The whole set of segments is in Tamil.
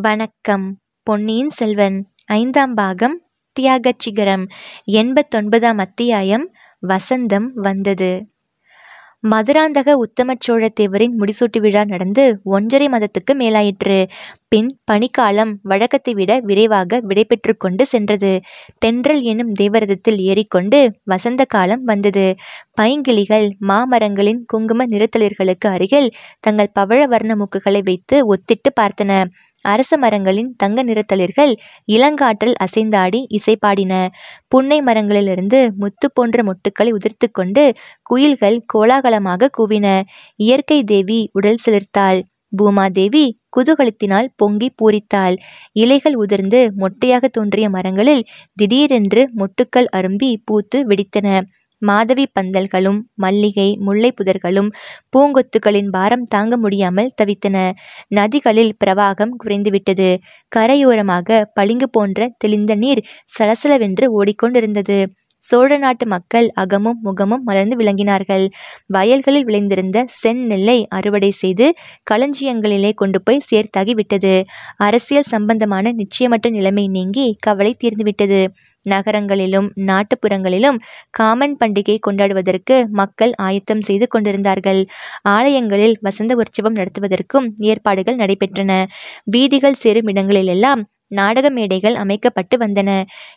வணக்கம். பொன்னியின் செல்வன் ஐந்தாம் பாகம் தியாகச் சிகரம் எண்பத்தொன்பதாம் அத்தியாயம் வசந்தம் வந்தது. மதுராந்தக உத்தமச்சோழ தேவரின் முடிசூட்டு விழா நடந்து ஒன்றரை மாதத்துக்கு மேலாயிற்று. பின் பனிக்காலம் வழக்கத்தை விட விரைவாக விடைபெற்று கொண்டு சென்றது. தென்றல் எனும் தேவரதத்தில் ஏறிக்கொண்டு வசந்த காலம் வந்தது. பைங்கிளிகள் மாமரங்களின் குங்கும நிறத்தளிர்களுக்கு அருகில் தங்கள் பவழ வர்ண மூக்குகளை வைத்து ஒத்திட்டு பார்த்தன. அரச மரங்களின் தங்க நிறத்தளிர்கள் இளங்காற்றில் அசைந்தாடி இசை பாடின புன்னை மரங்களிலிருந்து முத்து போன்ற மொட்டுக்களை உதிர்த்து கொண்டு குயில்கள் கோலாகலமாக கூவின. இயற்கை தேவி உடல் சிலிர்த்தாள். பூமாதேவி குதூகலத்தினால் பொங்கி பூரித்தாள். இலைகள் உதிர்ந்து மொட்டையாக தோன்றிய மரங்களில் திடீரென்று மொட்டுக்கள் அரும்பி பூத்து வெடித்தன. மாதவி பந்தல்களும் மல்லிகை முல்லை புதர்களும் பூங்கொத்துகளின் பாரம் தாங்க முடியாமல் தவித்தன. நதிகளில் பிரவாகம் குறைந்துவிட்டது. கரையோரமாக பளிங்கு போன்ற தெளிந்த நீர் சலசலவென்று ஓடிக்கொண்டிருந்தது. சோழ நாட்டு மக்கள் அகமும் முகமும் மலர்ந்து விளங்கினார்கள். வயல்களில் விளைந்திருந்த செந்நெல்லை அறுவடை செய்து களஞ்சியங்களிலே கொண்டு போய் சேர்த்தாகி விட்டது. அரசியல் சம்பந்தமான நிச்சயமற்ற நிலைமை நீங்கி கவலை தீர்ந்துவிட்டது நகரங்களிலும் நாட்டுப்புறங்களிலும் காமன் பண்டிகை கொண்டாடுவதற்கு மக்கள் ஆயத்தம் செய்து கொண்டிருந்தார்கள். ஆலயங்களில் வசந்த உற்சவம் நடத்துவதற்கும் ஏற்பாடுகள் நடைபெற்றன. வீதிகள் சேரும் இடங்களிலெல்லாம் நாடக மேடைகள் அமைக்கப்பட்டு வந்தன.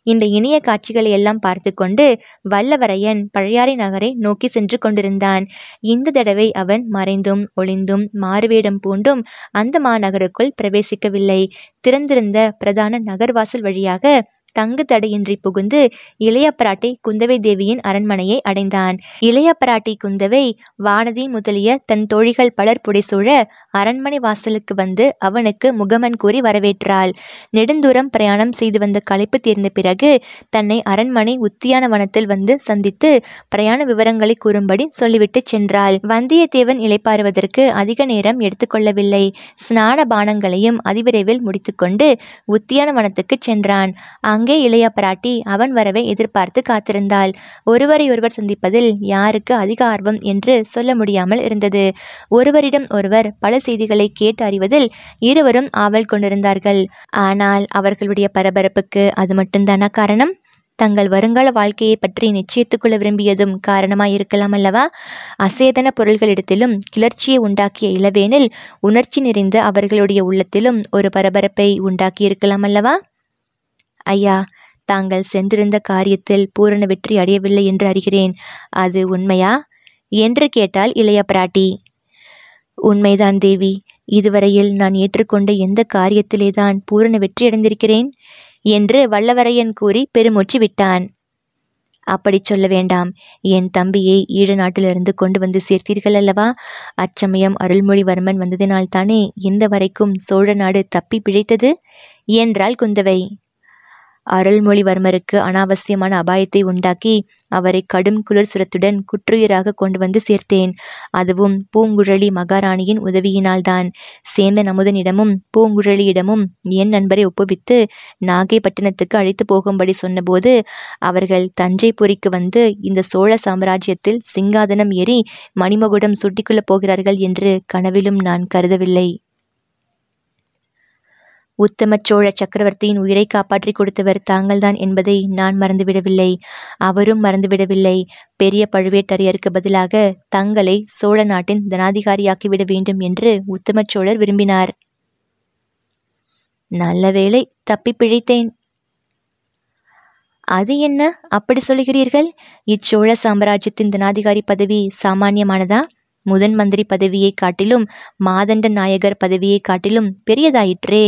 இந்த இனிய காட்சிகளை எல்லாம் பார்த்து கொண்டு வல்லவரையன் பழையாறை நகரை நோக்கி சென்று கொண்டிருந்தான். இந்த தடவை அவன் மறைந்தும் ஒளிந்தும் மாறுவேடம் பூண்டும் அந்த மாநகருக்குள் பிரவேசிக்கவில்லை. திறந்திருந்த பிரதான நகர்வாசல் வழியாக தங்கு தடையின்றி புகுந்து இளைய பிராட்டி குந்தவை தேவியின் அரண்மனையை அடைந்தான். இளைய பிராட்டி குந்தவை வானதி முதலிய தன் தோழிகள் பலர் புடைசூழ அரண்மனை வாசலுக்கு வந்து அவனுக்கு முகமன் கூறி வரவேற்றாள். நெடுந்தூரம் பிரயாணம் செய்து வந்த களைப்பு தீர்ந்த பிறகு தன்னை அரண்மனை உத்தியான வனத்தில் வந்து சந்தித்து பிரயாண விவரங்களை கூறும்படி சொல்லிவிட்டு சென்றாள். வந்தியத்தேவன் இளைப்பாறுவதற்கு அதிக நேரம் எடுத்துக்கொள்ளவில்லை. ஸ்நான பானங்களையும் அதிவிரைவில் முடித்துக்கொண்டு உத்தியான வனத்துக்கு சென்றான். அங்கே இளைய பிராட்டி அவன் வரவை எதிர்பார்த்து காத்திருந்தாள். ஒருவரையொருவர் சந்திப்பதில் யாருக்கு அதிக ஆர்வம் என்று சொல்ல முடியாமல் இருந்தது. ஒருவரிடம் ஒருவர் பல செய்திகளை கேட்டு அறிவதில் இருவரும் ஆவல் கொண்டிருந்தார்கள். ஆனால் அவர்களுடைய பரபரப்புக்கு அது மட்டும்தானா காரணம்? தங்கள் வருங்கால வாழ்க்கையை பற்றி நிச்சயித்துக் கொள்ள விரும்பியதும் காரணமாயிருக்கலாம் அல்லவா? அசேதன பொருள்களிடத்திலும் கிளர்ச்சியை உண்டாக்கிய இளவேனில் உணர்ச்சி நிறைந்த அவர்களுடைய உள்ளத்திலும் ஒரு பரபரப்பை உண்டாக்கியிருக்கலாம் அல்லவா? ஐயா தாங்கள் சென்றிருந்த காரியத்தில் பூரண வெற்றி அடையவில்லை என்று அறிகிறேன். அது உண்மையா? என்று கேட்டால் இளைய பிராட்டி. உண்மைதான் தேவி. இதுவரையில் நான் ஏற்றுக்கொண்ட எந்த காரியத்திலேதான் பூரண வெற்றி அடைந்திருக்கிறேன்? என்று வல்லவரையன் கூறி பெருமூச்சு விட்டான். அப்படி சொல்ல வேண்டாம். என் தம்பியை ஈழ நாட்டிலிருந்து கொண்டு வந்து சேர்த்தீர்கள் அல்லவா? அச்சமயம் அருள்மொழிவர்மன் வந்ததினால்தானே இந்த வரைக்கும் சோழ நாடு தப்பி பிழைத்தது? என்றாள் குந்தவை. அருள்மொழிவர்மருக்கு அனாவசியமான அபாயத்தை உண்டாக்கி அவரை கடும் குளிர் சுரத்துடன் குற்றுயிராக கொண்டு வந்து சேர்த்தேன். அதுவும் பூங்குழலி மகாராணியின் உதவியினால்தான். சேந்தன் அமுதனிடமும் பூங்குழலியிடமும் என் நண்பரை ஒப்புவித்து நாகைப்பட்டினத்துக்கு அழைத்து போகும்படி சொன்னபோது அவர்கள் தஞ்சைபுரிக்கு வந்து இந்த சோழ சாம்ராஜ்யத்தில் சிங்காதனம் ஏறி மணிமகுடம் சுட்டிக்கொள்ளப் போகிறார்கள் என்று கனவிலும் நான் கருதவில்லை. உத்தம சோழ சக்கரவர்த்தியின் உயிரை காப்பாற்றி கொடுத்தவர் தாங்கள்தான் என்பதை நான் மறந்துவிடவில்லை. அவரும் மறந்துவிடவில்லை. பெரிய பழுவேட்டரையருக்கு பதிலாக தங்களை சோழ நாட்டின் தனாதிகாரியாக்கிவிட வேண்டும் என்று உத்தம சோழர் விரும்பினார். நல்ல வேளை தப்பி பிழைத்தேன். அது என்ன? அப்படி சொல்கிறீர்கள் இச்சோழ சாம்ராஜ்யத்தின் தனாதிகாரி பதவி சாமானியமானதா? முதன் மந்திரி பதவியை காட்டிலும் மாதண்ட நாயகர் பதவியை காட்டிலும் பெரியதாயிற்றே.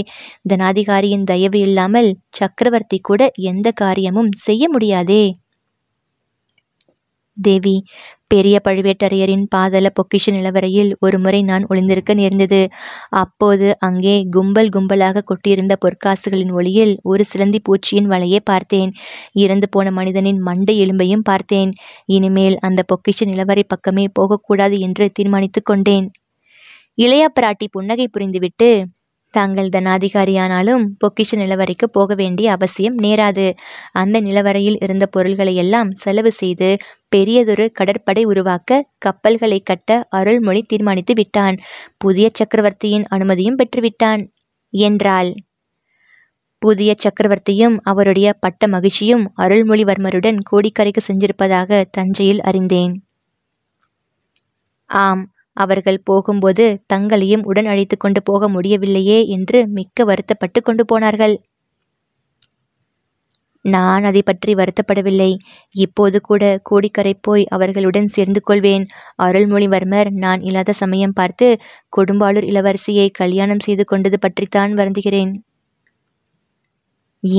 தனாதிகாரியின் தயவு இல்லாமல் சக்கரவர்த்தி கூட எந்த காரியமும் செய்ய முடியாதே. தேவி பெரிய பழுவேட்டரையரின் பாதல பொக்கிஷ நிலவரையில் ஒரு முறை நான் ஒளிந்திருக்க நேர்ந்தது. அப்போது அங்கே கும்பல் கும்பலாக கொட்டியிருந்த பொற்காசுகளின் ஒளியில் ஒரு சிலந்தி பூச்சியின் வலையை பார்த்தேன். இறந்து போன மனிதனின் மண்டை எலும்பையும் பார்த்தேன். இனிமேல் அந்த பொக்கிஷ நிலவரை பக்கமே போகக்கூடாது என்று தீர்மானித்து கொண்டேன். இளையா பிராட்டி புன்னகை புரிந்துவிட்டு தாங்கள் தனாதிகாரியானாலும் பொக்கிஷ நிலவரைக்கு போக வேண்டிய அவசியம் நேராது. அந்த நிலவரையில் இருந்த பொருள்களை எல்லாம் செலவு செய்து பெரியதொரு கடற்படை உருவாக்க கப்பல்களை கட்ட அருள்மொழி தீர்மானித்து விட்டான். புதிய சக்கரவர்த்தியின் அனுமதியும் பெற்றுவிட்டான். என்றாள். புதிய சக்கரவர்த்தியும் அவருடைய பட்ட மகிழ்ச்சியும் அருள்மொழிவர்மருடன் கோடிக்கரைக்கு சென்றிருப்பதாக தஞ்சையில் அறிந்தேன். ஆம். அவர்கள் போகும்போது தங்களையும் உடன் அழைத்து கொண்டு போக முடியவில்லையே என்று மிக்க வருத்தப்பட்டு கொண்டு போனார்கள். நான் அதை பற்றி வருத்தப்படவில்லை. இப்போது கூட கோடிக்கரை போய் அவர்களுடன் சேர்ந்து கொள்வேன். அருள்மொழிவர்மர் நான் இல்லாத சமயம் பார்த்து கொடும்பாளூர் இளவரசியை கல்யாணம் செய்து கொண்டது பற்றித்தான் வருந்துகிறேன்.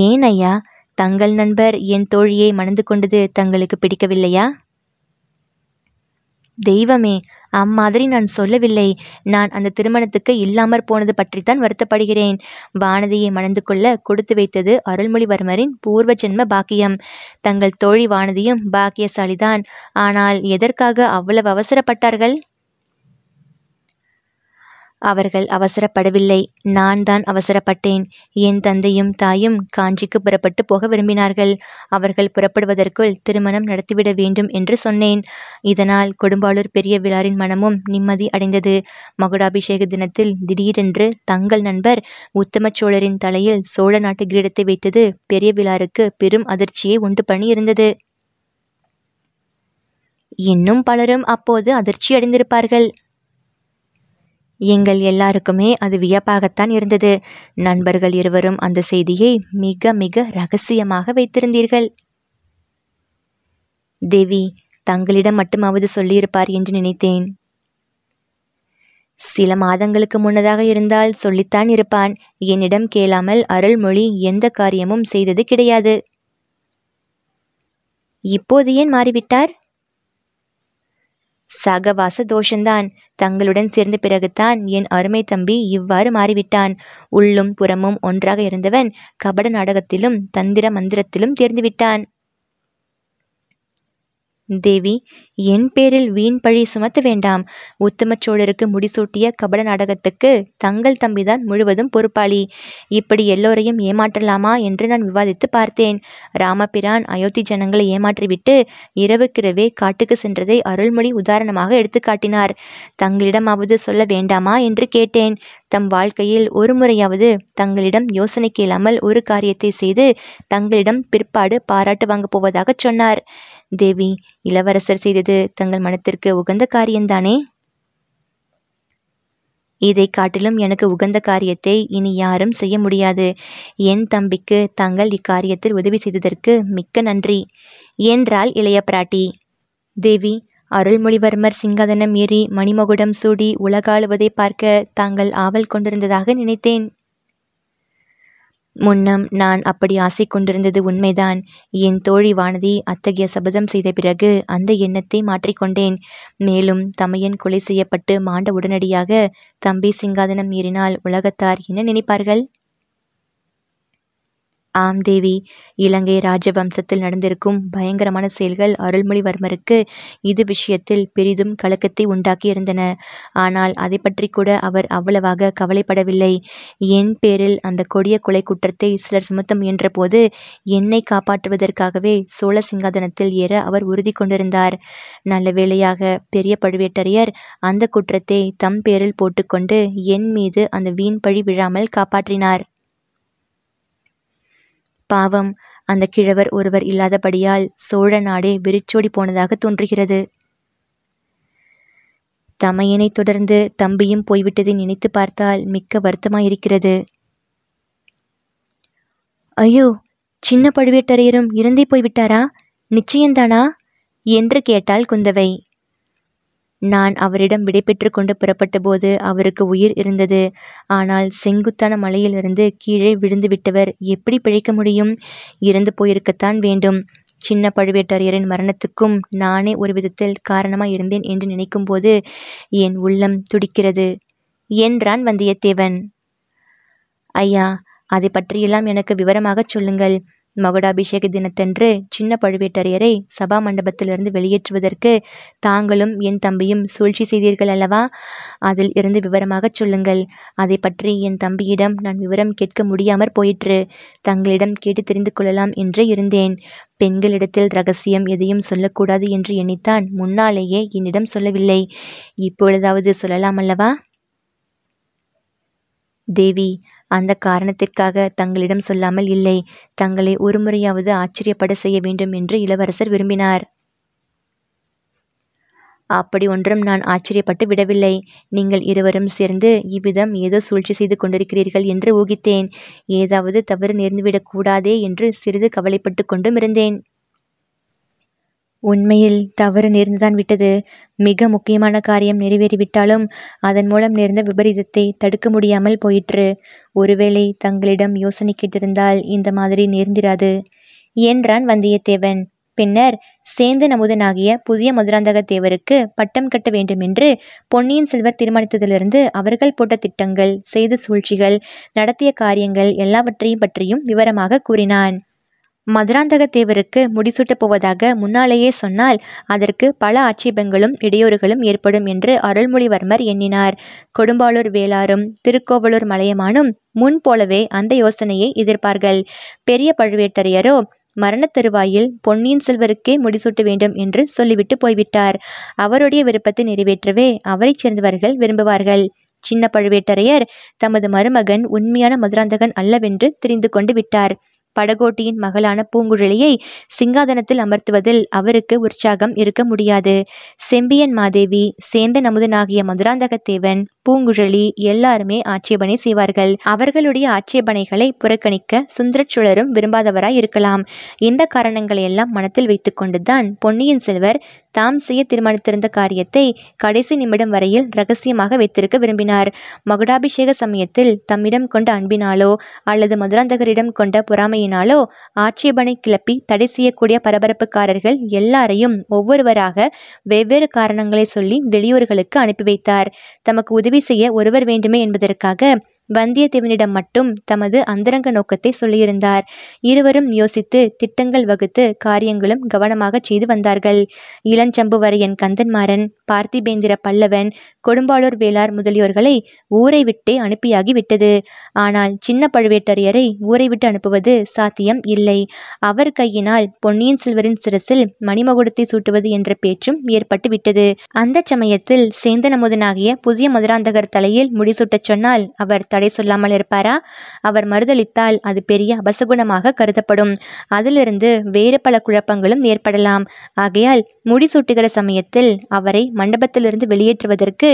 ஏன் ஐயா? தங்கள் நண்பர் என் தோழியை மணந்து கொண்டது தங்களுக்கு பிடிக்கவில்லையா? தெய்வமே அம்மாதிரி நான் சொல்லவில்லை. நான் அந்த திருமணத்துக்கு இல்லாமற் போனது பற்றித்தான் வருத்தப்படுகிறேன். வானதியை மணந்து கொள்ள கொடுத்து வைத்தது அருள்மொழிவர்மரின் பூர்வ ஜென்ம பாக்கியம். தங்கள் தோழி வானதியும் பாக்கியசாலிதான். ஆனால் எதற்காக அவ்வளவு அவசரப்பட்டார்கள்? அவர்கள் அவசரப்படவில்லை. நான் தான் அவசரப்பட்டேன். என் தந்தையும் தாயும் காஞ்சிக்கு புறப்பட்டு போக விரும்பினார்கள். அவர்கள் புறப்படுவதற்குள் திருமணம் நடத்திவிட வேண்டும் என்று சொன்னேன். இதனால் கொடும்பாளூர் பெரிய விழாரின் மனமும் நிம்மதி அடைந்தது. மகுடாபிஷேக தினத்தில் திடீரென்று தங்கள் நண்பர் உத்தமச்சோழரின் தலையில் சோழ நாட்டு கிரீடத்தை வைத்தது பெரிய விழாருக்கு பெரும் அதிர்ச்சியை உண்டு பண்ணி இருந்தது. இன்னும் பலரும் அப்போது அதிர்ச்சி அடைந்திருப்பார்கள். எங்கள் எல்லாருக்குமே அது வியப்பாகத்தான் இருந்தது. நண்பர்கள் இருவரும் அந்த செய்தியை மிக மிக ரகசியமாக வைத்திருந்தீர்கள். தேவி தங்களிடம் மட்டுமாவது சொல்லியிருப்பார் என்று நினைத்தேன். சில மாதங்களுக்கு முன்னதாக இருந்தால் சொல்லித்தான் இருப்பான். என்னிடம் கேளாமல் அருள்மொழி எந்த காரியமும் செய்தது கிடையாது. இப்போது ஏன் மாறிவிட்டார்? சகவாச தோஷந்தான். தங்களுடன் சேர்ந்த பிறகுதான் என் அருமை தம்பி இவ்வாறு மாறிவிட்டான். உள்ளும் புறமும் ஒன்றாக இருந்தவன் கபட நாடகத்திலும் தந்திர மந்திரத்திலும் தேர்ந்துவிட்டான் தேவி என் பேரில் வீண் பழி சுமத்த வேண்டாம். உத்தம சோழருக்கு முடிசூட்டிய கபட நாடகத்துக்கு தங்கள் தம்பிதான் முழுவதும் பொறுப்பாளி. இப்படி எல்லோரையும் ஏமாற்றலாமா என்று நான் விவாதித்து பார்த்தேன். ராமபிரான் அயோத்தி ஜனங்களை ஏமாற்றிவிட்டு இரவுக்கிரவே காட்டுக்கு சென்றதை அருள்மொழி உதாரணமாக எடுத்துக்காட்டினார் தங்களிடமாவது சொல்ல வேண்டாமா என்று கேட்டேன். தம் வாழ்க்கையில் ஒரு முறையாவது தங்களிடம் யோசனை கேளாமல் ஒரு காரியத்தை செய்து தங்களிடம் பிற்பாடு பாராட்டு வாங்கப் போவதாகச் சொன்னார். தேவி இளவரசர் செய்தது தங்கள் மனத்திற்கு உகந்த காரியம்தானே இதை காட்டிலும் எனக்கு உகந்த காரியத்தை இனி யாரும் செய்ய முடியாது. என் தம்பிக்கு தாங்கள் இக்காரியத்தில் உதவி செய்ததற்கு மிக்க நன்றி. என்றாள் இளைய பிராட்டி. தேவி அருள்மொழிவர்மர் சிங்காதனம் ஏறி மணிமகுடம் சூடி உலகாளுவதை பார்க்க தாங்கள் ஆவல் கொண்டிருந்ததாக நினைத்தேன். முன்னம் நான் அப்படி ஆசை கொண்டிருந்தது உண்மைதான். என் தோழி வானதி அத்தகைய சபதம் செய்த பிறகு அந்த எண்ணத்தை மாற்றிக்கொண்டேன். மேலும் தமையன் கொலை செய்யப்பட்டு மாண்ட உடனடியாக தம்பி சிங்காதனம் ஏறினால் உலகத்தார் என்ன நினைப்பார்கள்? ஆம் தேவி. இலங்கை ராஜவம்சத்தில் நடந்திருக்கும் பயங்கரமான செயல்கள் அருள்மொழிவர்மருக்கு இது விஷயத்தில் பெரிதும் கலக்கத்தை உண்டாக்கியிருந்தன. ஆனால் அதை பற்றி கூட அவர் அவ்வளவாக கவலைப்படவில்லை. என் பேரில் அந்த கொடிய கொலை குற்றத்தை சிலர் சுமத்த முயன்றபோது என்னை காப்பாற்றுவதற்காகவே சோழ சிங்காதனத்தில் ஏற அவர் உறுதி கொண்டிருந்தார். நல்ல வேளையாக பெரிய பழுவேட்டரையர் அந்த குற்றத்தை தம் பேரில் போட்டுக்கொண்டு என் மீது அந்த வீண் பழி விழாமல் காப்பாற்றினார். பாவம் அந்த கிழவர் ஒருவர் இல்லாதபடியால் சோழ நாடே வெறிச்சோடி போனதாக தோன்றுகிறது. தமையனை தொடர்ந்து தம்பியும் போய்விட்டதை நினைத்து பார்த்தால் மிக்க வருத்தமாயிருக்கிறது. ஐயோ சின்ன பழுவேட்டரையரும் இறந்தே போய்விட்டாரா? நிச்சயந்தானா? என்று கேட்டாள் குந்தவை. நான் அவரிடம் விடைபெற்று கொண்டு புறப்பட்டபோது அவருக்கு உயிர் இருந்தது. ஆனால் செங்குத்தான மலையிலிருந்து கீழே விழுந்து விட்டவர் எப்படி பிழைக்க முடியும்? இறந்து போயிருக்கத்தான் வேண்டும். சின்ன பழுவேட்டரையரின் மரணத்துக்கும் நானே ஒரு விதத்தில் காரணமாய் இருந்தேன் என்று நினைக்கும்போது என் உள்ளம் துடிக்கிறது. என்றான் வந்தியத்தேவன். ஐயா அதை பற்றியெல்லாம் எனக்கு விவரமாகச் சொல்லுங்கள். மகுடாபிஷேக தினத்தன்று சின்ன பழுவேட்டரையரை சபா மண்டபத்திலிருந்து வெளியேற்றுவதற்கு தாங்களும் என் தம்பியும் சூழ்ச்சி செய்தீர்கள் அல்லவா? அதில் இருந்து விவரமாகச் சொல்லுங்கள். அதை பற்றி என் தம்பியிடம் நான் விவரம் கேட்க முடியாமற் போயிற்று. தங்களிடம் கேட்டு தெரிந்து கொள்ளலாம் என்று இருந்தேன். பெண்களிடத்தில் ரகசியம் எதையும் சொல்லக்கூடாது என்று எண்ணித்தான் முன்னாலேயே என்னிடம் சொல்லவில்லை. இப்பொழுதாவது சொல்லலாம் அல்லவா? தேவி அந்த காரணத்திற்காக தங்களிடம் சொல்லாமல் இல்லை தங்களை ஒருமுறையாவது ஆச்சரியப்பட செய்ய வேண்டும் என்று இளவரசர் விரும்பினார். அப்படி ஒன்றும் நான் ஆச்சரியப்பட்டு விடவில்லை. நீங்கள் இருவரும் சேர்ந்து இவ்விதம் ஏதோ சூழ்ச்சி செய்து கொண்டிருக்கிறீர்கள் என்று ஊகித்தேன். ஏதாவது தவறு நேர்ந்துவிடக் கூடாதே என்று சிறிது கவலைப்பட்டு கொண்டும் இருந்தேன். உண்மையில் தவறு நேர்ந்துதான் விட்டது. மிக முக்கியமான காரியம் நிறைவேறிவிட்டாலும் அதன் மூலம் நேர்ந்த விபரீதத்தை தடுக்க முடியாமல் போயிற்று. ஒருவேளை தங்களிடம் யோசனை கேட்டிருந்தால் இந்த மாதிரி நேர்ந்திராது. என்றான் வந்தியத்தேவன். பின்னர் சேந்தன் அமுதனாகிய புதிய மதுராந்தக தேவருக்கு பட்டம் கட்ட வேண்டுமென்று பொன்னியின் செல்வர் தீர்மானித்ததிலிருந்து அவர்கள் போட்ட திட்டங்கள் செய்த சூழ்ச்சிகள் நடத்திய காரியங்கள் எல்லாவற்றையும் பற்றியும் விவரமாக கூறினான். மதுராந்தக தேவருக்கு முடிசூட்டப் போவதாக முன்னாலேயே சொன்னால் அதற்கு பல ஆட்சேபங்களும் இடையூறுகளும் ஏற்படும் என்று அருள்மொழிவர்மர் எண்ணினார். கொடும்பாளூர் வேளாரும் திருக்கோவலூர் மலையமானும் முன் போலவே அந்த யோசனையை எதிர்ப்பார்கள். பெரிய பழுவேட்டரையரோ மரணத் தருவாயில் பொன்னியின் செல்வருக்கே முடிசூட்ட வேண்டும் என்று சொல்லிவிட்டு போய்விட்டார். அவருடைய விருப்பத்தை நிறைவேற்றவே அவரைச் சேர்ந்தவர்கள் விரும்புவார்கள். சின்ன பழுவேட்டரையர் தமது மருமகன் உண்மையான மதுராந்தகன் அல்லவென்று தெரிந்து கொண்டு விட்டார். படகோட்டியின் மகளான பூங்குழலியை சிங்காதனத்தில் அமர்த்துவதில் அவருக்கு உற்சாகம் இருக்க முடியாது. செம்பியன் மாதேவி சேந்தன் அமுதனாகிய மதுராந்தகத்தேவன் பூங்குழலி எல்லாருமே ஆட்சேபனை செய்வார்கள். அவர்களுடைய ஆட்சேபனைகளை புறக்கணிக்க சுந்தரச்சுழரும் விரும்பாதவராய் இருக்கலாம். இந்த காரணங்களை எல்லாம் மனத்தில் வைத்துக்கொண்டுதான் பொன்னியின் செல்வர் தாம் செய்ய தீர்மானித்திருந்த காரியத்தை கடைசி நிமிடம் வரையில் ரகசியமாக வைத்திருக்க விரும்பினார். மகுடாபிஷேக சமயத்தில் தம்மிடம் கொண்ட அன்பினாலோ அல்லது மதுராந்தகரிடம் கொண்ட பொறாமையினாலோ ஆட்சேபனை கிளப்பி தடை செய்யக்கூடிய பரபரப்புக்காரர்கள் எல்லாரையும் ஒவ்வொருவராக வெவ்வேறு காரணங்களை சொல்லி வெளியூர்களுக்கு அனுப்பி வைத்தார். தமக்கு உதவி செய்ய ஒருவர் வேண்டுமே என்பதற்காக வந்தியத்தேவனிடம் மட்டும் தமது அந்தரங்க நோக்கத்தை சொல்லியிருந்தார். இருவரும் யோசித்து திட்டங்கள் வகுத்து காரியங்களும் கவனமாக செய்து வந்தார்கள். இளஞ்சம்புவரையன் கந்தன்மாறன் பார்த்திபேந்திர பல்லவன் கொடும்பாளூர் வேளார் முதலியோர்களை ஊரை விட்டே அனுப்பியாகி விட்டது. ஆனால் சின்ன பழுவேட்டரையரை ஊரை விட்டு அனுப்புவது சாத்தியம் இல்லை. அவர் கையினால் பொன்னியின் செல்வரின் சிரசில் மணிமகுடத்தை சூட்டுவது என்ற பேச்சும் ஏற்பட்டு விட்டது. அந்த சமயத்தில் சேந்தனமுதனாகிய புதிய மதுராந்தகர் தலையில் முடிசூட்டச் சொன்னால் அவர் தடை சொல்லாமல் இருப்பாரா? அவர் மறுதளித்தால் அது பெரிய அபசகுணமாக கருதப்படும். அதிலிருந்து வேறு பல குழப்பங்களும் ஏற்படலாம். ஆகையால் முடிசூட்டுகிற சமயத்தில் அவரை மண்டபத்திலிருந்து வெளியேற்றுவதற்கு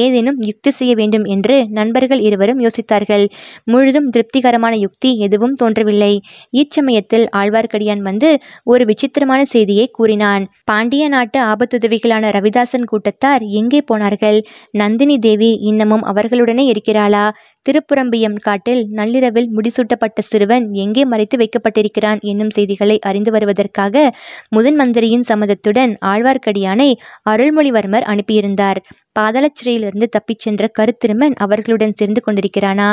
ஏதேனும் யுக்தி செய்ய வேண்டும் என்று நண்பர்கள் இருவரும் யோசித்தார்கள். முழுதும் திருப்திகரமான யுக்தி எதுவும் தோன்றவில்லை. இச்சமயத்தில் ஆழ்வார்க்கடியான் வந்து ஒரு விசித்திரமான செய்தியை கூறினான். பாண்டிய நாட்டு ஆபத்துதவிகளான ரவிதாசன் கூட்டத்தார் எங்கே போனார்கள்? நந்தினி தேவி இன்னமும் அவர்களுடனே இருக்கிறாளா? திருப்புறம்பியம் காட்டில் நள்ளிரவில் முடிசூட்டப்பட்ட சிறுவன் எங்கே மறைத்து வைக்கப்பட்டிருக்கிறான் என்னும் செய்திகளை அறிந்து வருவதற்காக முதன் மந்திரியின் சம்மதத்துடன் ஆழ்வார்க்கடியானை அருள்மொழிவர்மர் அனுப்பியிருந்தார். பாதாள சிறையிலிருந்து தப்பிச் சென்ற கருத்திருமன் அவர்களுடன் சேர்ந்து கொண்டிருக்கிறானா?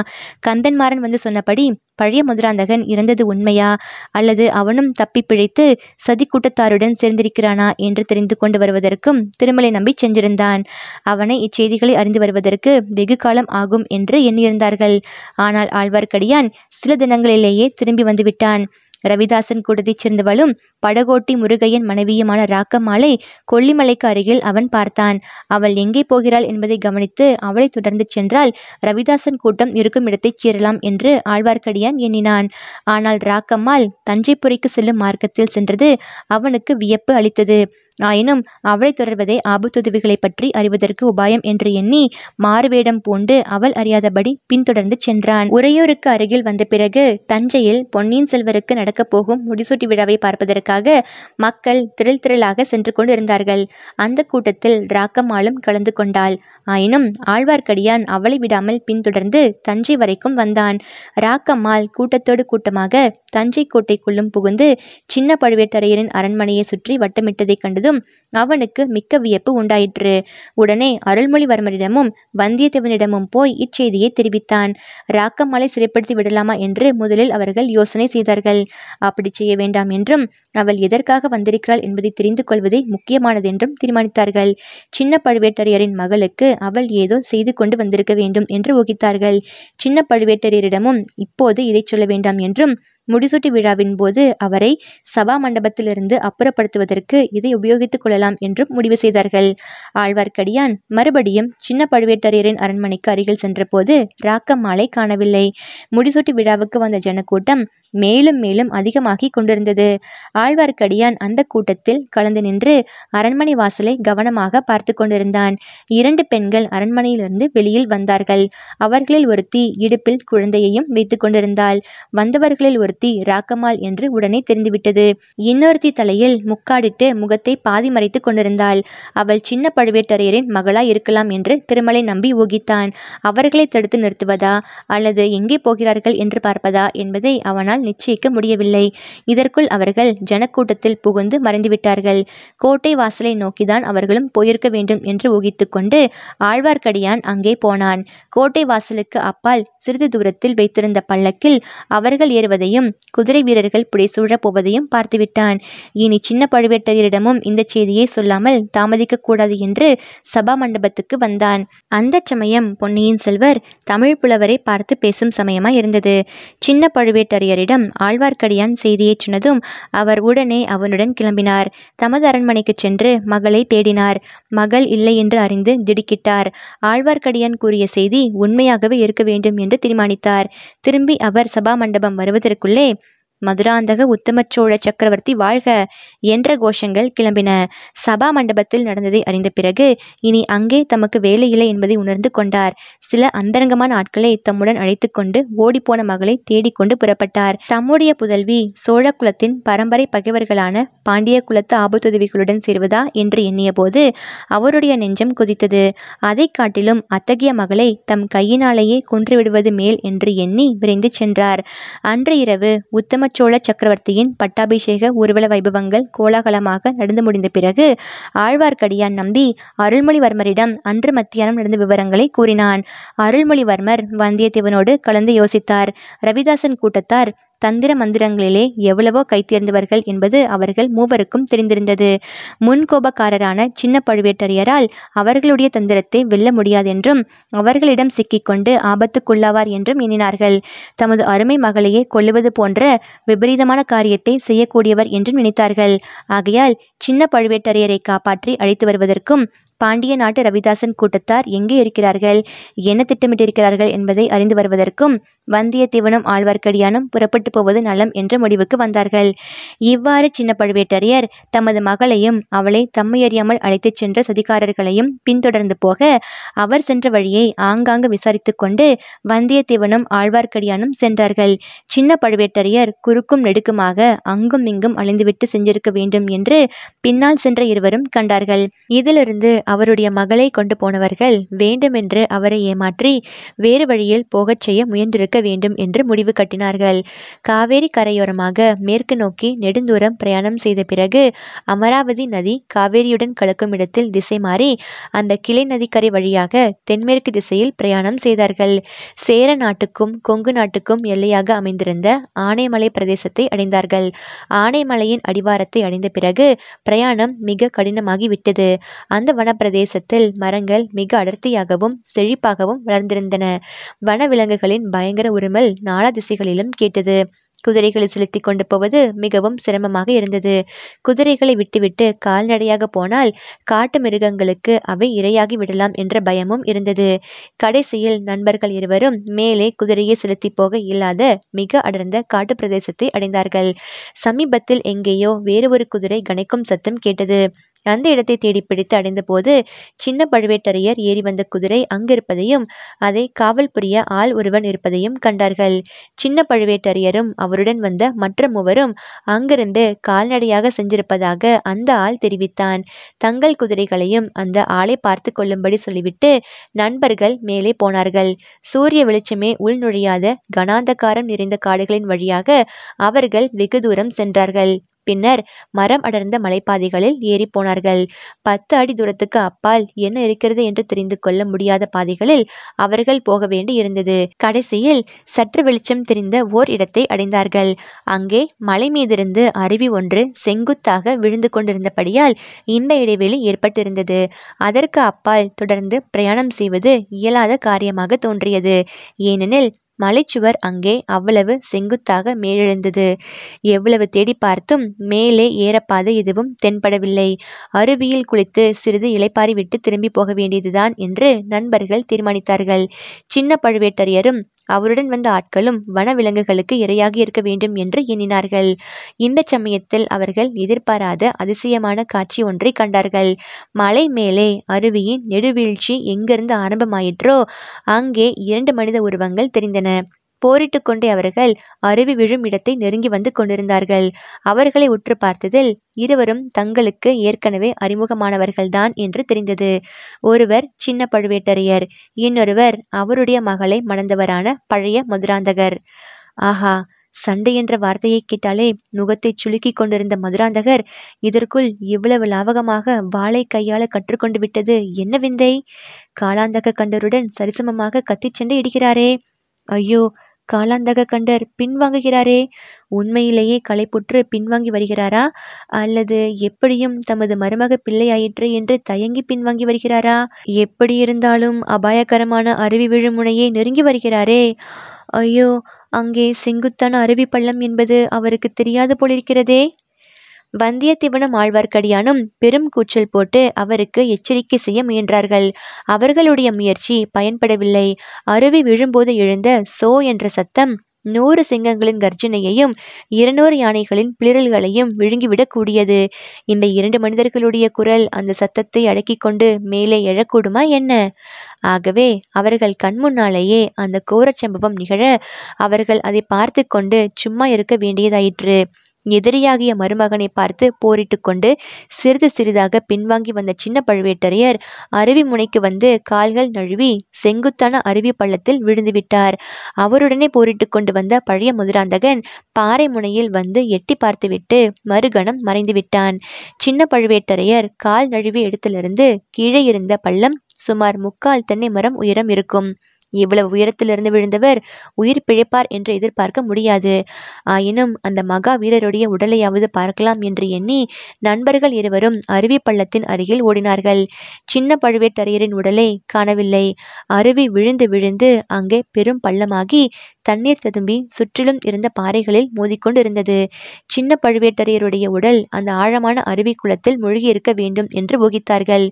கந்தன்மாறன் வந்து சொன்னபடி பழைய மதுராந்தகன் இறந்தது உண்மையா? அல்லது அவனும் தப்பி பிழைத்து சதி கூட்டத்தாருடன் சேர்ந்திருக்கிறானா? என்று தெரிந்து கொண்டு வருவதற்கும் திருமலை நம்பி சென்றிருந்தான். அவனை இச்செய்திகளை அறிந்து வருவதற்கு வெகு காலம் ஆகும் என்று எண்ணியிருந்தார்கள். ஆனால் ஆழ்வார்க்கடியான் சில தினங்களிலேயே திரும்பி வந்துவிட்டான். ரவிதாசன் கூட்டத்தைச் சேர்ந்தவளும் படகோட்டி முருகையன் மனைவியுமான ராக்கம்மாளை கொல்லிமலைக்கு அருகில் அவன் பார்த்தான். அவள் எங்கே போகிறாள் என்பதை கவனித்து அவளை தொடர்ந்து சென்றால் ரவிதாசன் கூட்டம் இருக்கும் இடத்தைச் சேரலாம் என்று ஆழ்வார்க்கடியான் எண்ணினான். ஆனால் ராக்கம்மாள் தஞ்சைப்புரைக்கு செல்லும் மார்க்கத்தில் சென்றது அவனுக்கு வியப்பு அளித்தது. ஆயினும் அவளை தொடர்வதே ஆபத்துதவிகளை பற்றி அறிவதற்கு உபாயம் என்று எண்ணி மாறுவேடம் பூண்டு அவள் அறியாதபடி பின்தொடர்ந்து சென்றான். உறையூருக்கு அருகில் வந்த பிறகு தஞ்சையில் பொன்னியின் செல்வருக்கு நடக்கப் போகும் முடிசூட்டி விழாவை பார்ப்பதற்காக மக்கள் திரள் திரளாக சென்று கொண்டிருந்தார்கள். அந்த கூட்டத்தில் ராக்கம்மாளும் கலந்து கொண்டாள். ஆயினும் ஆழ்வார்க்கடியான் அவளை விடாமல் பின்தொடர்ந்து தஞ்சை வரைக்கும் வந்தான். ராக்கம்மாள் கூட்டத்தோடு கூட்டமாக தஞ்சை கோட்டைக்குள்ளும் புகுந்து சின்ன பழுவேட்டரையரின் அரண்மனையை சுற்றி வட்டமிட்டதைக் கண்டதும் அவனுக்கு மிக்க வியப்பு உண்டாயிற்று. உடனே அருள்மொழிவர்மரிடமும் வந்தியத்தேவனிடமும் போய் இச்செய்தியை தெரிவித்தான். ராக்கம்மாளை சிறைப்படுத்தி விடலாமா என்று முதலில் அவர்கள் யோசனை செய்தார்கள். அப்படி செய்ய வேண்டாம் என்றும் அவள் எதற்காக வந்திருக்கிறாள் என்பதை தெரிந்து கொள்வதே முக்கியமானதென்றும் தீர்மானித்தார்கள். சின்ன பழுவேட்டரையரின் மகளுக்கு அவள் ஏதோ செய்து கொண்டு வந்திருக்க வேண்டும் என்று ஊகித்தார்கள். சின்ன பழுவேட்டரையரிடமும் இப்போது இதை சொல்ல வேண்டாம் என்றும் முடிசூட்டு விழாவின் போது அவரை சபா மண்டபத்திலிருந்து அப்புறப்படுத்துவதற்கு இதை உபயோகித்துக் கொள்ளலாம் என்றும் முடிவு செய்தார்கள். ஆழ்வார்க்கடியான் மறுபடியும் சின்ன பழுவேட்டரையரின் அரண்மனைக்கு அருகில் சென்றபோது ராக்கம்மாளை காணவில்லை. முடிசூட்டு விழாவுக்கு வந்த ஜனக்கூட்டம் மேலும் மேலும் அதிகமாகிக் கொண்டிருந்தது. ஆழ்வார்க்கடியான் அந்த கூட்டத்தில் கலந்து நின்று அரண்மனை வாசலை கவனமாக பார்த்து கொண்டிருந்தான். இரண்டு பெண்கள் அரண்மனையிலிருந்து வெளியில் வந்தார்கள். அவர்களில் ஒருத்தி இடுப்பில் குழந்தையையும் வைத்துக் கொண்டிருந்தாள். வந்தவர்களில் ஒரு ஒருத்தி ராக்கம்மாள் என்று உடனே தெரிந்துவிட்டது. இன்னொருத்தி தலையில் முக்காடிட்டு முகத்தை பாதி மறைத்துக் கொண்டிருந்தாள். அவள் சின்ன பழுவேட்டரையரின் மகளாய் இருக்கலாம் என்று திருமலை நம்பி ஊகித்தான். அவர்களை தடுத்து நிறுத்துவதா? அல்லது எங்கே போகிறார்கள் என்று பார்ப்பதா? என்பதை அவனால் நிச்சயிக்க முடியவில்லை. இதற்குள் அவர்கள் ஜனக்கூட்டத்தில் புகுந்து மறைந்துவிட்டார்கள். கோட்டை வாசலை நோக்கிதான் அவர்களும் போயிருக்க வேண்டும் என்று ஊகித்துக் கொண்டு ஆழ்வார்க்கடியான் அங்கே போனான். கோட்டை வாசலுக்கு அப்பால் சிறிது தூரத்தில் வைத்திருந்த பல்லக்கில் அவர்கள் ஏறுவதையும் குதிரை வீரர்கள் புடைசூழப் போவதையும் பார்த்துவிட்டான். இனி சின்ன பழுவேட்டரையரிடமும் இந்த செய்தியை சொல்லாமல் தாமதிக்க கூடாது என்று சபா மண்டபத்துக்கு வந்தான். அந்த சமயம் பொன்னியின் செல்வர் தமிழ் புலவரை பார்த்து பேசும் சமயமாய் இருந்தது. சின்ன பழுவேட்டரையரிடம் ஆழ்வார்க்கடியான் செய்தியை சொன்னதும் அவர் உடனே அவனுடன் கிளம்பினார். தமது அரண்மனைக்கு சென்று மகளை தேடினார். மகள் இல்லை என்று அறிந்து திடுக்கிட்டார். ஆழ்வார்க்கடியான் கூறிய செய்தி உண்மையாகவே இருக்க வேண்டும் என்று தீர்மானித்தார். திரும்பி அவர் சபா மண்டபம் வருவதற்குள்ளே மதுராந்தக உத்தமச்சோழ சக்கரவர்த்தி வாழ்க என்ற கோஷங்கள் கிளம்பின. சபா மண்டபத்தில் நடந்ததை அறிந்த பிறகு இனி அங்கே தமக்கு வேலையில்லை என்பதை உணர்ந்து கொண்டார். சில அந்தரங்கமான ஆட்களை தம்முடன் அழைத்து கொண்டு ஓடிப்போன மகளை தேடிக்கொண்டு புறப்பட்டார். தம்முடைய புதல்வி சோழ குலத்தின் பரம்பரை பகைவர்களான பாண்டிய குலத்து ஆபத்துதவிகளுடன் சேர்வதா என்று எண்ணிய போது அவருடைய நெஞ்சம் கொதித்தது. அதை காட்டிலும் அத்தகைய மகளை தம் கையினாலேயே கொன்றுவிடுவது மேல் என்று எண்ணி விரைந்து சென்றார். அன்று இரவு உத்தம சோழ சக்கரவர்த்தியின் பட்டாபிஷேக ஊர்வல வைபவங்கள் கோலாகலமாக நடந்து முடிந்த பிறகு ஆழ்வார்க்கடியான் நம்பி அருள்மொழிவர்மரிடம் அன்று மத்தியானம் நடந்த விவரங்களை கூறினான். அருள்மொழிவர்மர் வந்தியத்தேவனோடு கலந்து யோசித்தார். ரவிதாசன் கூட்டத்தார் தந்திர மந்திரங்களிலே எவ்வளவோ கைத்தேர்ந்தவர்கள் என்பது அவர்கள் மூவருக்கும் தெரிந்திருந்தது. முன்கோபக்காரரான சின்ன பழுவேட்டரையரால் அவர்களுடைய தந்திரத்தை வெல்ல முடியாதென்றும் அவர்களிடம் சிக்கிக்கொண்டு ஆபத்துக்குள்ளாவார் என்றும் எண்ணினார்கள். தமது அருமை மகளையே கொள்ளுவது போன்ற விபரீதமான காரியத்தை செய்யக்கூடியவர் என்றும் நினைத்தார்கள். ஆகையால் சின்ன பழுவேட்டரையரை காப்பாற்றி அழைத்து வருவதற்கும் பாண்டிய நாட்டு ரவிதாசன் கூட்டத்தார் எங்கே இருக்கிறார்கள் என்ன திட்டமிட்டிருக்கிறார்கள் என்பதை அறிந்து வருவதற்கும் வந்தியத்தேவனும் ஆழ்வார்க்கடியானும் புறப்பட்டு போவது நலம் என்ற முடிவுக்கு வந்தார்கள். இவ்வாறு சின்ன பழுவேட்டரையர் தமது மகளையும் அவளை தம்மையறியாமல் அழைத்துச் சென்ற சதிகாரர்களையும் பின்தொடர்ந்து போக அவர் சென்ற வழியை ஆங்காங்கு விசாரித்து கொண்டு வந்தியத்தேவனும் ஆழ்வார்க்கடியானும் சென்றார்கள். சின்ன பழுவேட்டரையர் குறுக்கும் நெடுக்குமாக அங்கும் இங்கும் அழிந்துவிட்டு சென்றிருக்க வேண்டும் என்று பின்னால் சென்ற இருவரும் கண்டார்கள். இதிலிருந்து அவருடைய மகளை கொண்டு போனவர்கள் வேண்டுமென்று அவரை ஏமாற்றி வேறு வழியில் போகச் செய்ய முயன்றிருக்க வேண்டும் என்று முடிவு கட்டினார்கள். காவேரி கரையோரமாக மேற்கு நோக்கி நெடுந்தூரம் பிரயாணம் செய்த பிறகு அமராவதி நதி காவேரியுடன் கலக்கும் இடத்தில் திசை மாறி அந்த கிளை நதிக்கரை வழியாக தென்மேற்கு திசையில் பிரயாணம் செய்தார்கள். சேர நாட்டுக்கும் கொங்கு நாட்டுக்கும் எல்லையாக அமைந்திருந்த ஆனைமலை பிரதேசத்தை அடைந்தார்கள். ஆனைமலையின் அடிவாரத்தை அடைந்த பிறகு பிரயாணம் மிக கடினமாகி விட்டது அந்த வனப்பிரதேசத்தில் மரங்கள் மிக அடர்த்தியாகவும் செழிப்பாகவும் வளர்ந்திருந்தன. வனவிலங்குகளின் பயங்கர உருமல் நாலா திசைகளிலும் கேட்டது. குதிரைகளை செலுத்தி கொண்டு போவது மிகவும் சிரமமாக இருந்தது. குதிரைகளை விட்டுவிட்டு கால்நடையாக போனால் காட்டு மிருகங்களுக்கு அவை இரையாகி விடலாம் என்ற பயமும் இருந்தது. கடைசியில் நண்பர்கள் இருவரும் மேலே குதிரையை செலுத்தி போக இல்லாத மிக அடர்ந்த காட்டு பிரதேசத்தை அடைந்தார்கள். சமீபத்தில் எங்கேயோ வேறு ஒரு குதிரை கனைக்கும் சத்தம் கேட்டது. அந்த இடத்தை தேடி பிடித்து அடைந்தபோது சின்ன பழுவேட்டரையர் ஏறி வந்த குதிரை அங்கிருப்பதையும் அதை காவல் புரிய ஆள் ஒருவன் இருப்பதையும் கண்டார்கள். சின்ன பழுவேட்டரையரும் அவருடன் வந்த மற்ற மூவரும் அங்கிருந்து கால்நடையாக சென்றிருப்பதாக அந்த ஆள் தெரிவித்தான். தங்கள் குதிரைகளையும் அந்த ஆளை பார்த்து கொள்ளும்படி சொல்லிவிட்டு நண்பர்கள் மேலே போனார்கள். சூரிய வெளிச்சமே உள்நுழையாத கனாந்தகாரம் நிறைந்த காடுகளின் வழியாக அவர்கள் வெகு தூரம் சென்றார்கள். பின்னர் மரம் அடர்ந்த மலைப்பாதைகளில் ஏறி போனார்கள் பத்து அடி தூரத்துக்கு அப்பால் என்ன இருக்கிறது என்று தெரிந்து கொள்ள முடியாத பாதைகளில் அவர்கள் போக வேண்டி இருந்தது. கடைசியில் சற்று வெளிச்சம் தெரிந்த ஓர் இடத்தை அடைந்தார்கள். அங்கே மலை மீதிருந்து அருவி ஒன்று செங்குத்தாக விழுந்து கொண்டிருந்தபடியால் இந்த இடைவெளி ஏற்பட்டிருந்தது. அதற்கு அப்பால் தொடர்ந்து பிரயாணம் செய்வது இயலாத காரியமாக தோன்றியது. ஏனெனில் மலைச்சுவர் அங்கே அவ்வளவு செங்குத்தாக மேலெழுந்தது. எவ்வளவு தேடி பார்த்தும் மேலே ஏறப்பாதை எதுவும் தென்படவில்லை. அருவியில் குளித்து சிறிது இளைப்பாரி விட்டு திரும்பி போக வேண்டியதுதான் என்று நண்பர்கள் தீர்மானித்தார்கள். சின்ன பழுவேட்டரையரும் அவருடன் வந்த ஆட்களும் வனவிலங்குகளுக்கு இரையாகி இருக்க வேண்டும் என்று எண்ணினார்கள். இந்த சமயத்தில் அவர்கள் எதிர்பாராத அதிசயமான காட்சி ஒன்றை கண்டார்கள். மலை மேலே அருவியின் நெடுவீழ்ச்சி எங்கிருந்து ஆரம்பமாயிற்றோ அங்கே இரண்டு மனித உருவங்கள் தெரிந்தன. போரிட்டு கொண்டே அவர்கள் அருவி விழும் இடத்தை நெருங்கி வந்து கொண்டிருந்தார்கள். அவர்களை உற்று பார்த்ததில் இருவரும் தங்களுக்கு ஏற்கனவே அறிமுகமானவர்கள்தான் என்று தெரிந்தது. ஒருவர் சின்ன பழுவேட்டரையர் இன்னொருவர் அவருடைய மகளை மணந்தவரான பழைய மதுராந்தகர். ஆஹா சண்டை என்ற வார்த்தையை கேட்டாலே முகத்தை சுளுக்கி கொண்டிருந்த மதுராந்தகர் இதற்குள் இவ்வளவு லாவகமாக வாளை கையாள கற்றுக்கொண்டு விட்டது என்ன விந்தை? காலாந்தக கண்டருடன் சரிசமமாக கத்திச் சண்டை இடுகிறாரே ஐயோ காலாந்தக கண்டர் பின்வாங்குகிறாரே? உண்மையிலேயே களைப்புற்று பின்வாங்கி வருகிறாரா? அல்லது எப்படியும் தமது மருமக பிள்ளையாயிற்று என்று தயங்கி பின்வாங்கி வருகிறாரா? எப்படி இருந்தாலும் அபாயகரமான அருவி விழுமுனையை நெருங்கி வருகிறாரே. ஐயோ அங்கே செங்குத்தான அருவி பள்ளம் என்பது அவருக்கு தெரியாது போலிருக்கிறதே. வந்தியத்தேவனும் ஆழ்வார்க்கடியானும் பெரும் கூச்சல் போட்டு அவருக்கு எச்சரிக்கை செய்ய முயன்றார்கள். அவர்களுடைய முயற்சி பயன்படவில்லை. அருவி விழும்போது எழுந்த சோ என்ற சத்தம் நூறு சிங்கங்களின் கர்ஜனையையும் இருநூறு யானைகளின் பிளிரல்களையும் விழுங்கிவிடக் கூடியது. இந்த இரண்டு மனிதர்களுடைய குரல் அந்த சத்தத்தை அடக்கிக் கொண்டு மேலே எழக்கூடுமா என்ன? ஆகவே அவர்கள் கண்முன்னாலேயே அந்த கோரச் சம்பவம் நிகழ அவர்கள் அதை பார்த்து கொண்டு சும்மா இருக்க வேண்டியதாயிற்று. எதிரியாகிய மருமகனை பார்த்து போரிட்டு கொண்டு சிறிது சிறிதாக பின்வாங்கி வந்த சின்ன பழுவேட்டரையர் அருவி முனைக்கு வந்து கால்கள் நழுவி செங்குத்தான அருவி பள்ளத்தில் விழுந்து விட்டார். அவருடனே போரிட்டு கொண்டு வந்த பழைய முதுராந்தகன் பாறை முனையில் வந்து எட்டி பார்த்துவிட்டு மறுகணம் மறைந்து விட்டான். சின்ன பழுவேட்டரையர் கால் நழுவிய இடத்திலிருந்து கீழே இருந்த பள்ளம் சுமார் முக்கால் தென்னை மரம் உயரம் இருக்கும். இவ்வளவு உயரத்திலிருந்து விழுந்தவர் உயிர் பிழைப்பார் என்று எதிர்பார்க்க முடியாது. ஆயினும் அந்த மகா வீரருடைய உடலையாவது பார்க்கலாம் என்று எண்ணி நண்பர்கள் இருவரும் அருவி பள்ளத்தின் அருகில் ஓடினார்கள். சின்ன பழுவேட்டரையரின் உடலை காணவில்லை. அருவி விழுந்து விழுந்து அங்கே பெரும் பள்ளமாகி தண்ணீர் ததும்பி சுற்றிலும் இருந்த பாறைகளில் மோதிக்கொண்டிருந்தது. சின்ன பழுவேட்டரையருடைய உடல் அந்த ஆழமான அருவி குளத்தில் மூழ்கி இருக்க வேண்டும் என்று ஊகித்தார்கள்.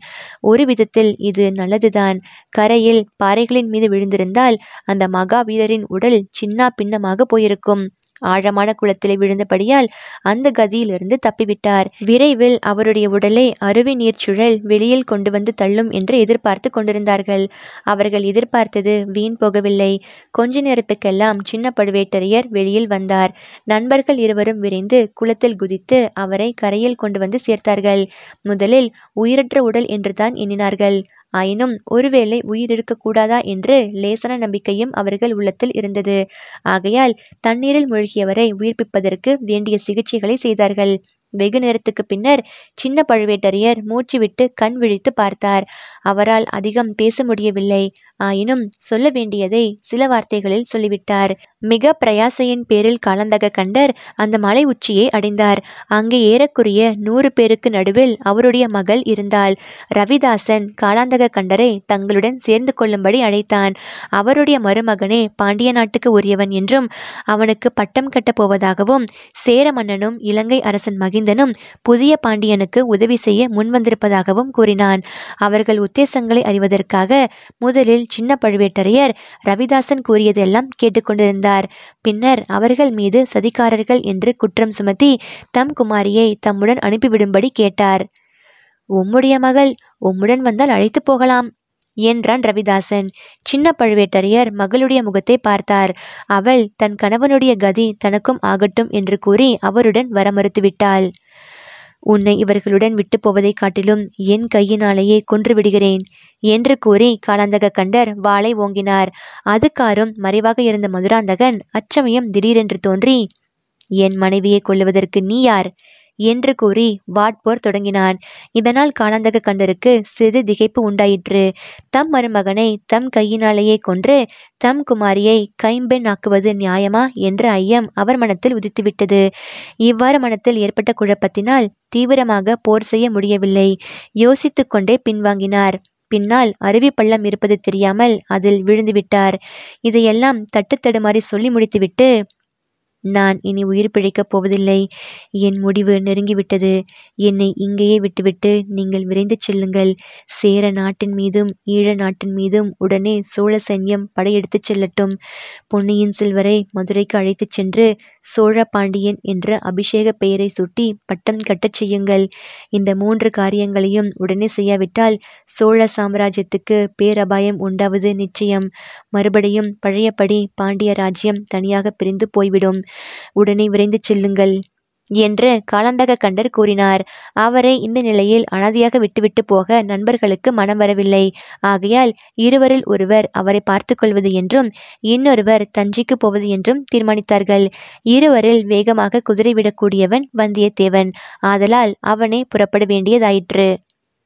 ஒரு விதத்தில் இது நல்லதுதான். கரையில் பாறைகளின் மீது விழுந்திருந்தால் அந்த மகா வீரரின் உடல் சின்னா பின்னமாக போயிருக்கும். ஆழமான குளத்தில் விழுந்தபடியால் அந்த கதியிலிருந்து தப்பிவிட்டார். விரைவில் அவருடைய உடலை அருவி நீர்ச்சுழல் வெளியில் கொண்டு வந்து தள்ளும் என்று எதிர்பார்த்து கொண்டிருந்தார்கள். அவர்கள் எதிர்பார்த்தது வீண் போகவில்லை. கொஞ்ச நேரத்துக்கெல்லாம் சின்ன பழுவேட்டரையர் வெளியில் வந்தார். நண்பர்கள் இருவரும் விரைந்து குளத்தில் குதித்து அவரை கரையில் கொண்டு வந்து சேர்த்தார்கள். முதலில் உயிரற்ற உடல் என்றுதான் எண்ணினார்கள். ஆயினும் ஒருவேளை உயிர் இருக்கக்கூடாதா என்று லேசான நம்பிக்கையும் அவர்கள் உள்ளத்தில் இருந்தது. ஆகையால் தண்ணீரில் மூழ்கியவரை உயிர்ப்பிப்பதற்கு வேண்டிய சிகிச்சைகளை செய்தார்கள். வெகு நேரத்துக்கு பின்னர் சின்ன பழுவேட்டரையர் மூச்சுவிட்டு கண் விழித்து பார்த்தார். அவரால் அதிகம் பேச முடியவில்லை. ஆயினும் சொல்ல வேண்டியதை சில வார்த்தைகளில் சொல்லிவிட்டார். மிக பிரயாசையின் பேரில் காலந்தக கண்டர் அந்த மலை உச்சியை அடைந்தார். அங்கே ஏறக்குறைய நூறு பேருக்கு நடுவில் அவருடைய மகள் இருந்தாள். ரவிதாசன் காலாந்தக கண்டரை தங்களுடன் சேர்ந்து கொள்ளும்படி அழைத்தான். அவருடைய மருமகனே பாண்டிய நாட்டுக்கு உரியவன் என்றும் அவனுக்கு பட்டம் கட்டப் போவதாகவும் சேர மன்னனும் இலங்கை அரசன் மகிந்தனும் புதிய பாண்டியனுக்கு உதவி செய்ய முன்வந்திருப்பதாகவும் கூறினான். அவர்கள் உத்தேசங்களை அறிவதற்காக முதலில் சின்ன பழுவேட்டரையர் ரவிதாசன் கூறியதெல்லாம் கேட்டுக்கொண்டிருந்தார். பின்னர் அவர்கள் மீது சதிகாரர்கள் என்று குற்றம் சுமத்தி தம் குமாரியை தம்முடன் அனுப்பிவிடும்படி கேட்டார். உம்முடைய மகள் உம்முடன் வந்தால் அழைத்து போகலாம் என்றான் ரவிதாசன். சின்ன பழுவேட்டரையர் மகளுடைய முகத்தை பார்த்தார். அவள் தன் கணவனுடைய கதி தனக்கும் ஆகட்டும் என்று கூறி அவருடன் வர மறுத்துவிட்டாள் உன்னை இவர்களுடன் விட்டு போவதைக் காட்டிலும் என் கையினாலேயே கொன்று விடுகிறேன் என்று கூறி காலாந்தக கண்டர் வாளை ஓங்கினார். அதுக்காரும் மறைவாக இருந்த மதுராந்தகன் அச்சமயம் திடீரென்று தோன்றி என் மனைவியை கொல்லுவதற்கு நீ யார்? என்று கூறி வாட்போர் தொடங்கினான். இதனால் காலாந்தக கண்டருக்கு சிறிது திகைப்பு உண்டாயிற்று. தம் மருமகனை தம் கையினாலேயே கொன்று தம் குமாரியை கைம்பெண் ஆக்குவது நியாயமா என்ற ஐயம் அவர் மனத்தில் உதித்துவிட்டது. இவ்வாறு மனத்தில் ஏற்பட்ட குழப்பத்தினால் தீவிரமாக போர் செய்ய முடியவில்லை. யோசித்துக் கொண்டே பின்வாங்கினார். பின்னால் அருவி பள்ளம் இருப்பது தெரியாமல் அதில் விழுந்துவிட்டார். இதையெல்லாம் தட்டு தடுமாறி சொல்லி முடித்துவிட்டு நான் இனி உயிர் பிழைக்கப் போவதில்லை. என் முடிவு நெருங்கிவிட்டது. என்னை இங்கேயே விட்டுவிட்டு நீங்கள் விரைந்து செல்லுங்கள். சேர நாட்டின் மீதும் ஈழ நாட்டின் மீதும் உடனே சோழ சைன்யம் படையெடுத்துச் செல்லட்டும். பொன்னியின் செல்வரை மதுரைக்கு அழைத்துச் சென்று சோழ பாண்டியன் என்ற அபிஷேக பெயரை சுட்டி பட்டம் கட்டச் செய்யுங்கள். இந்த மூன்று காரியங்களையும் உடனே செய்யாவிட்டால் சோழ சாம்ராஜ்யத்துக்கு பேரபாயம் உண்டாவது நிச்சயம். மறுபடியும் பழையபடி பாண்டிய ராஜ்யம் தனியாக பிரிந்து போய்விடும். உடனே விரைந்து செல்லுங்கள் என்று காலந்தக கண்டர் கூறினார். அவரை இந்த நிலையில் அனாதையாக விட்டுவிட்டு போக நண்பர்களுக்கு மனம் வரவில்லை. ஆகையால் இருவரில் ஒருவர் அவரை பார்த்து கொள்வது என்றும் இன்னொருவர் தஞ்சைக்கு போவது என்றும் தீர்மானித்தார்கள். இருவரில் வேகமாக குதிரை விடக்கூடியவன் வந்தியத்தேவன். ஆதலால் அவனே புறப்பட வேண்டியதாயிற்று.